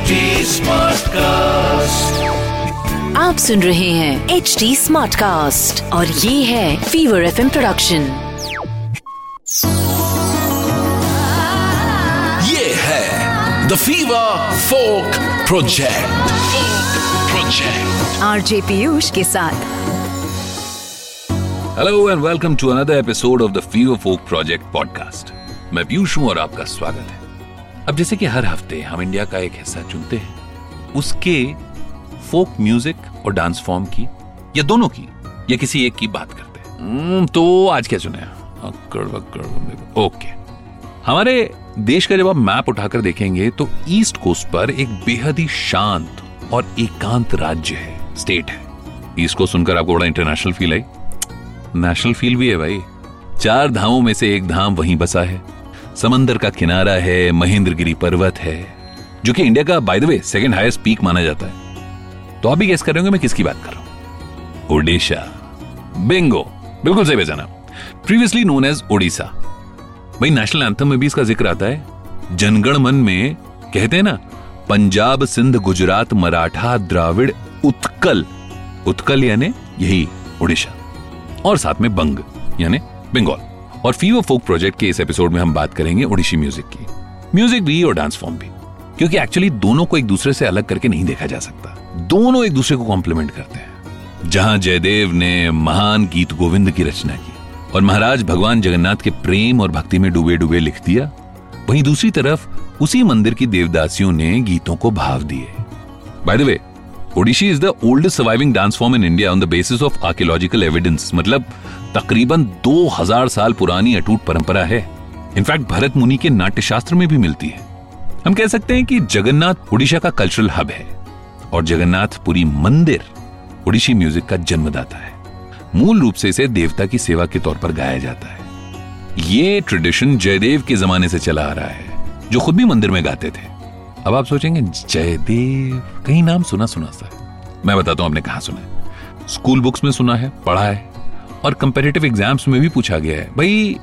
HD Smartcast. आप सुन रहे हैं एच डी स्मार्ट कास्ट और ये है फीवर एफ़ प्रोडक्शन ये है the Fever folk project project RJ Piyush के साथ. Hello and welcome to another episode of the Fever folk project podcast मैं पीयूष हूँ और आपका स्वागत है। अब जैसे कि हर हफ़्ते हम इंडिया का एक हिस्सा चुनते हैं उसके फोक म्यूज़िक और डांस फॉर्म की या दोनों की या किसी एक की बात करते हैं। हम्म, तो आज क्या चुने अक्कड़ बक्कड़ ओके। हमारे देश का जब आप मैप उठाकर देखेंगे तो ईस्ट कोस्ट पर एक बेहद ही शांत और एकांत राज्य है स्टेट है। ईस्ट कोस्ट सुनकर आपको बड़ा इंटरनेशनल फील आई। नेशनल फील भी है भाई। चार धामों में से एक धाम वहीं बसा है। समंदर का किनारा है, महेंद्रगिरी पर्वत है, जो कि इंडिया का by the way second highest peak माना जाता है। तो आप भी गेस कर रहे होंगे, मैं किसकी बात कर रहा हूँ? ओडिशा। बिंगो बिल्कुल सही पहचाना प्रीवियसली नोन एज ओडिशा। भाई नेशनल एंथम में भी इसका ज़िक्र आता है। जनगण मन में, कहते हैं ना, पंजाब सिंध गुजरात मराठा द्राविड़ उत्कल। उत्कल यानी यही, ओडिशा। और साथ में बंग, यानी बंगाल। और फीवर फोक प्रोजेक्ट के इस एपिसोड में हम बात करेंगे ओडिशी म्यूज़िक की। म्यूज़िक भी और डांस फॉर्म भी। क्योंकि एक्चुअली दोनों को एक दूसरे से अलग करके नहीं देखा जा सकता। दोनों एक दूसरे को कॉम्प्लीमेंट करते हैं। जहाँ जयदेव ने महान गीत गोविंद की रचना की और महाराज भगवान जगन्नाथ के प्रेम और भक्ति में डूबे डूबे लिख दिया, वहीं दूसरी तरफ़ उसी मंदिर की देवदासियों ने गीतों को भाव दिए। By the way Odissi is the oldest surviving dance form in India on the basis of archaeological evidence मतलब तकरीबन 2000 साल पुरानी अटूट परंपरा है। इनफैक्ट भरत मुनि के नाट्यशास्त्र में भी मिलती है। हम कह सकते हैं कि जगन्नाथ ओडिशा का कल्चरल हब है। और जगन्नाथ जगन्नाथपुरी मंदिर ओडिशी म्यूज़िक का जन्मदाता है। मूल रूप से इसे देवता की सेवा के तौर पर गाया जाता है। ये ट्रेडिशन जयदेव के जमाने से चला आ रहा है, जो खुद भी मंदिर में गाते थे। अब आप सोचेंगे, जयदेव, कहीं नाम सुना सुना सा। मैं बताता हूँ आपने कहा सुना है। स्कूल बुक्स में सुना है, पढ़ा है, और कंपेरेटिव एग्ज़ाम्स में भी पूछा गया है। भाई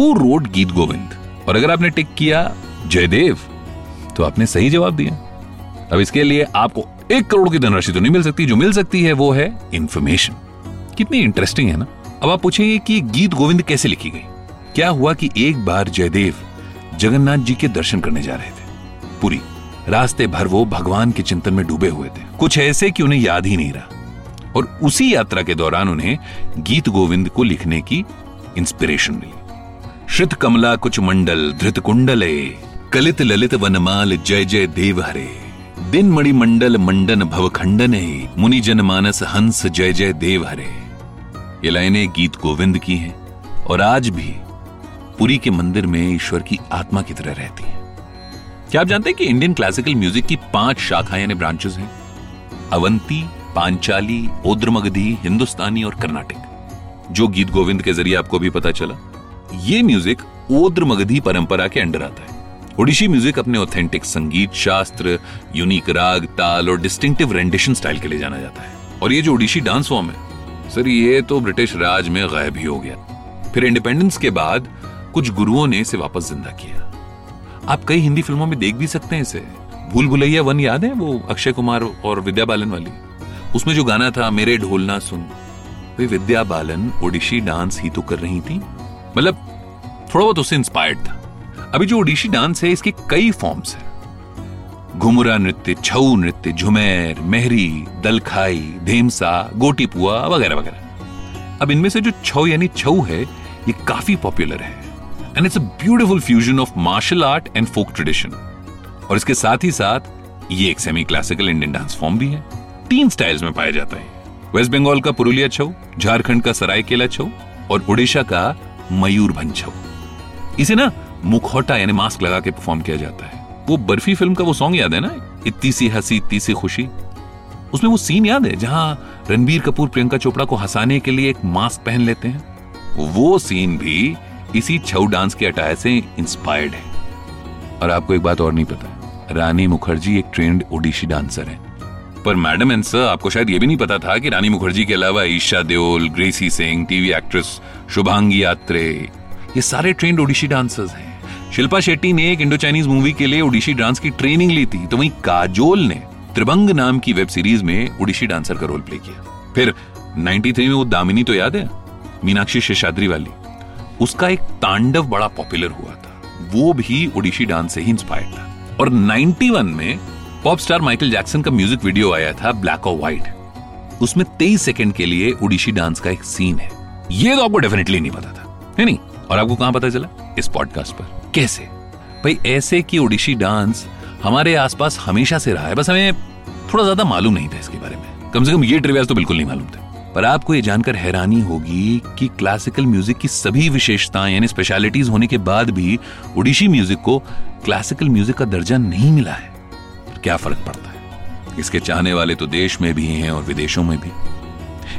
हु रोड गीत गोविंद और अगर आपने टिक किया, जयदेव तो आपने सही जवाब दिया। अब इसके लिए आपको एक करोड़ की धनराशि तो नहीं मिल सकती। जो मिल सकती है, वो है इंफॉर्मेशन कितनी इंटरेस्टिंग है ना। अब आप पूछेंगे कि गीत गोविंद कैसे लिखी गई? क्या हुआ कि एक बार जयदेव जगन्नाथ जी के दर्शन करने जा रहे थे? पूरी रास्ते भर वो भगवान के चिंतन में डूबे हुए थे। कुछ ऐसे कि उन्हें याद ही नहीं रहा। और उसी यात्रा के दौरान उन्हें गीत गोविंद को लिखने की इंस्पिरेशन मिली। श्रित कमला कुछ मंडल, धृत कुंडले, कलित ललित वनमाल, जय जय देव हरे। दिन मणि मंडल, मंडन भव खंडने, मुनि जन मानस हंस, जय जय देव हरे। ये लाइनें गीत गोविंद की हैं और आज भी पुरी के मंदिर में ईश्वर की आत्मा की तरह रहती है। क्या आप जानते हैं कि इंडियन क्लासिकल म्यूज़िक की पाँच शाखाएँ यानी ब्रांचेस हैं? अवंती, पांचाली, ओद्रमगधी, हिंदुस्तानी और कर्नाटक। जो गीत गोविंद के ज़रिए आपको भी पता चला, ये म्यूज़िक ओद्रमगधी परंपरा के अंडर आता है। ओडिशी म्यूज़िक अपने ऑथेंटिक संगीत, शास्त्र यूनिक राग, ताल और डिस्टिंक्टिव रेंडिशन स्टाइल के लिए जाना जाता है। और ये जो ओडिशी डांस फॉर्म है, सर ये तो ब्रिटिश राज में गायब ही हो गया। फिर इंडिपेंडेंस के बाद कुछ गुरुओं ने इसे वापस ज़िंदा किया। आप कई हिंदी फ़िल्मों में देख भी सकते हैं इसे। भूल भुलैया वन याद है? वो अक्षय कुमार और विद्या बालन वाली। उसमें जो गाना था, मेरे ढोलना सुन वे विद्या बालन, ओडिशी डांस ही तो कर रही थी। मतलब थोड़ा बहुत उससे इंस्पायर्ड था। अभी जो ओडिशी डांस है, इसके कई फॉर्म्स हैं। घुमुरा नृत्य, छऊ नृत्य, झुमेर, मेहरी, दलखाई, धेमसा, गोटीपुआ, वगैरह वगैरह। अब इनमें से जो छऊ यानी छऊ है, ये काफ़ी पॉपुलर है। And it's a beautiful fusion of martial art and folk tradition और इसके साथ ही साथ, ये एक semi classical Indian dance form भी है। तीन स्टाइल्स में पाया जाता है। वेस्ट बंगाल का पुरुलिया छऊ झारखंड का सरायकेला छऊ और उड़ीसा का मयूरभंज छऊ इसे ना मुखौटा यानी मास्क लगा के परफॉर्म किया जाता है। वो बर्फ़ी फ़िल्म का वो सॉन्ग याद है ना? इतनी सी हँसी इतनी सी खुशी। उसमें वो सीन याद है जहाँ रणबीर कपूर प्रियंका चोपड़ा को हंसाने के लिए एक मास्क पहन लेते हैं? वो सीन भी इसी छऊ डांस के अटायर से इंस्पायर्ड है। और आपको एक बात और नहीं पता, रानी मुखर्जी एक ट्रेंड ओडिशी डांसर है। पर मैडम एंड सर आपको शायद ये भी नहीं पता था कि रानी मुखर्जी के अलावा ईशा देओल, ग्रेसी सिंह, टीवी एक्ट्रेस, शुभांगी यात्रे, ये सारे ट्रेंड ओडिशी डांसर्स हैं। शिल्पा शेट्टी ने एक इंडो चाइनीज़ मूवी के लिए ओडिशी डांस की ट्रेनिंग ली थी तो वहीं काजोल ने त्रिभंग नाम की वेब सीरीज़ में ओडिशी डांसर का रोल प्ले किया। फिर 93 में वो दामिनी तो याद है? मीनाक्षी शेषाद्री वाली। उसका एक तांडव बड़ा पॉपुलर हुआ था। वो भी ओडिशी डांस से ही इंस्पायर्ड था। और 91 में पॉप स्टार माइकल जैक्सन का म्यूज़िक वीडियो आया था ब्लैक और व्हाइट उसमें 23 सेकंड के लिए ओडिशी डांस का एक सीन है। ये तो आपको डेफिनेटली नहीं पता था, है नहीं? और आपको कहाँ पता चला? इस पॉडकास्ट पर। कैसे? भाई, ऐसे कि ओडिशी डांस हमारे आसपास हमेशा से रहा है। बस हमें थोड़ा ज़्यादा मालूम नहीं था इसके बारे में। कम से कम ये ट्रिवियाज तो बिल्कुल नहीं मालूम थे। पर आपको ये जानकर हैरानी होगी कि क्लासिकल म्यूज़िक की सभी विशेषताएँ, यानी स्पेशलिटीज होने के बाद भी ओडिशी म्यूज़िक को क्लासिकल म्यूज़िक का दर्जा नहीं मिला है। क्या फ़र्क पड़ता है? इसके चाहने वाले तो देश में भी हैं और विदेशों में भी।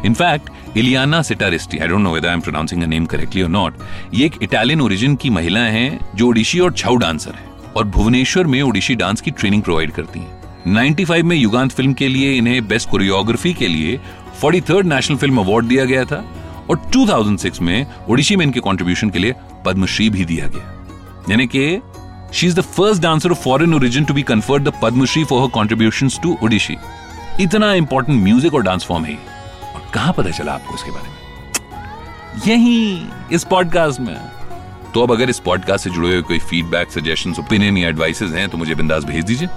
In fact Ileana Citaristi I don't know whether I am pronouncing name correctly और नॉट ये एक इटालियन ओरिजिन की महिला हैं जो ओडिशी और छाऊ डांसर है और भुवनेश्वर में ओडिशी डांस की ट्रेनिंग प्रोवाइड करती हैं। 95 में युगांत फ़िल्म के लिए, इन्हें बेस्ट कोरियोग्राफी के लिए forty third national film award दिया गया था और 2006 में ओडिशी में इनके कंट्रीब्यूशन के लिए पद्मश्री भी दिया गया। यानी कि she is the first dancer of foreign origin to be conferred the Padmashri for her contribution to Odissi इतना इंपॉर्टेंट म्यूज़िक और डांस फॉर्म है और कहाँ पता चला आपको इसके बारे में? यही इस पॉडकास्ट में। तो अब अगर इस पॉडकास्ट से जुड़े हुए कोई फीडबैक सजेशन ओपिनियन या एडवाइसेज हैं तो मुझे बिंदास भेज दीजिए।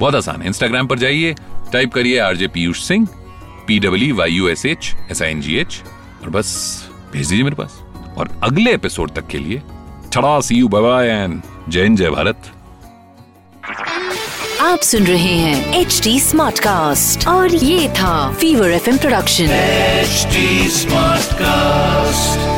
बहुत आसान है। इंस्टाग्राम पर जाइए टाइप करिए RJ Piyush Singh P W Y U S H S I N G H और बस भेज दीजिए मेरे पास। और अगले एपिसोड तक के लिए छड़ा सी यू बाय एंड जय हिंद जय भारत। आप सुन रहे हैं एच डी स्मार्ट कास्ट और ये था Fever F production H smart Smartcast.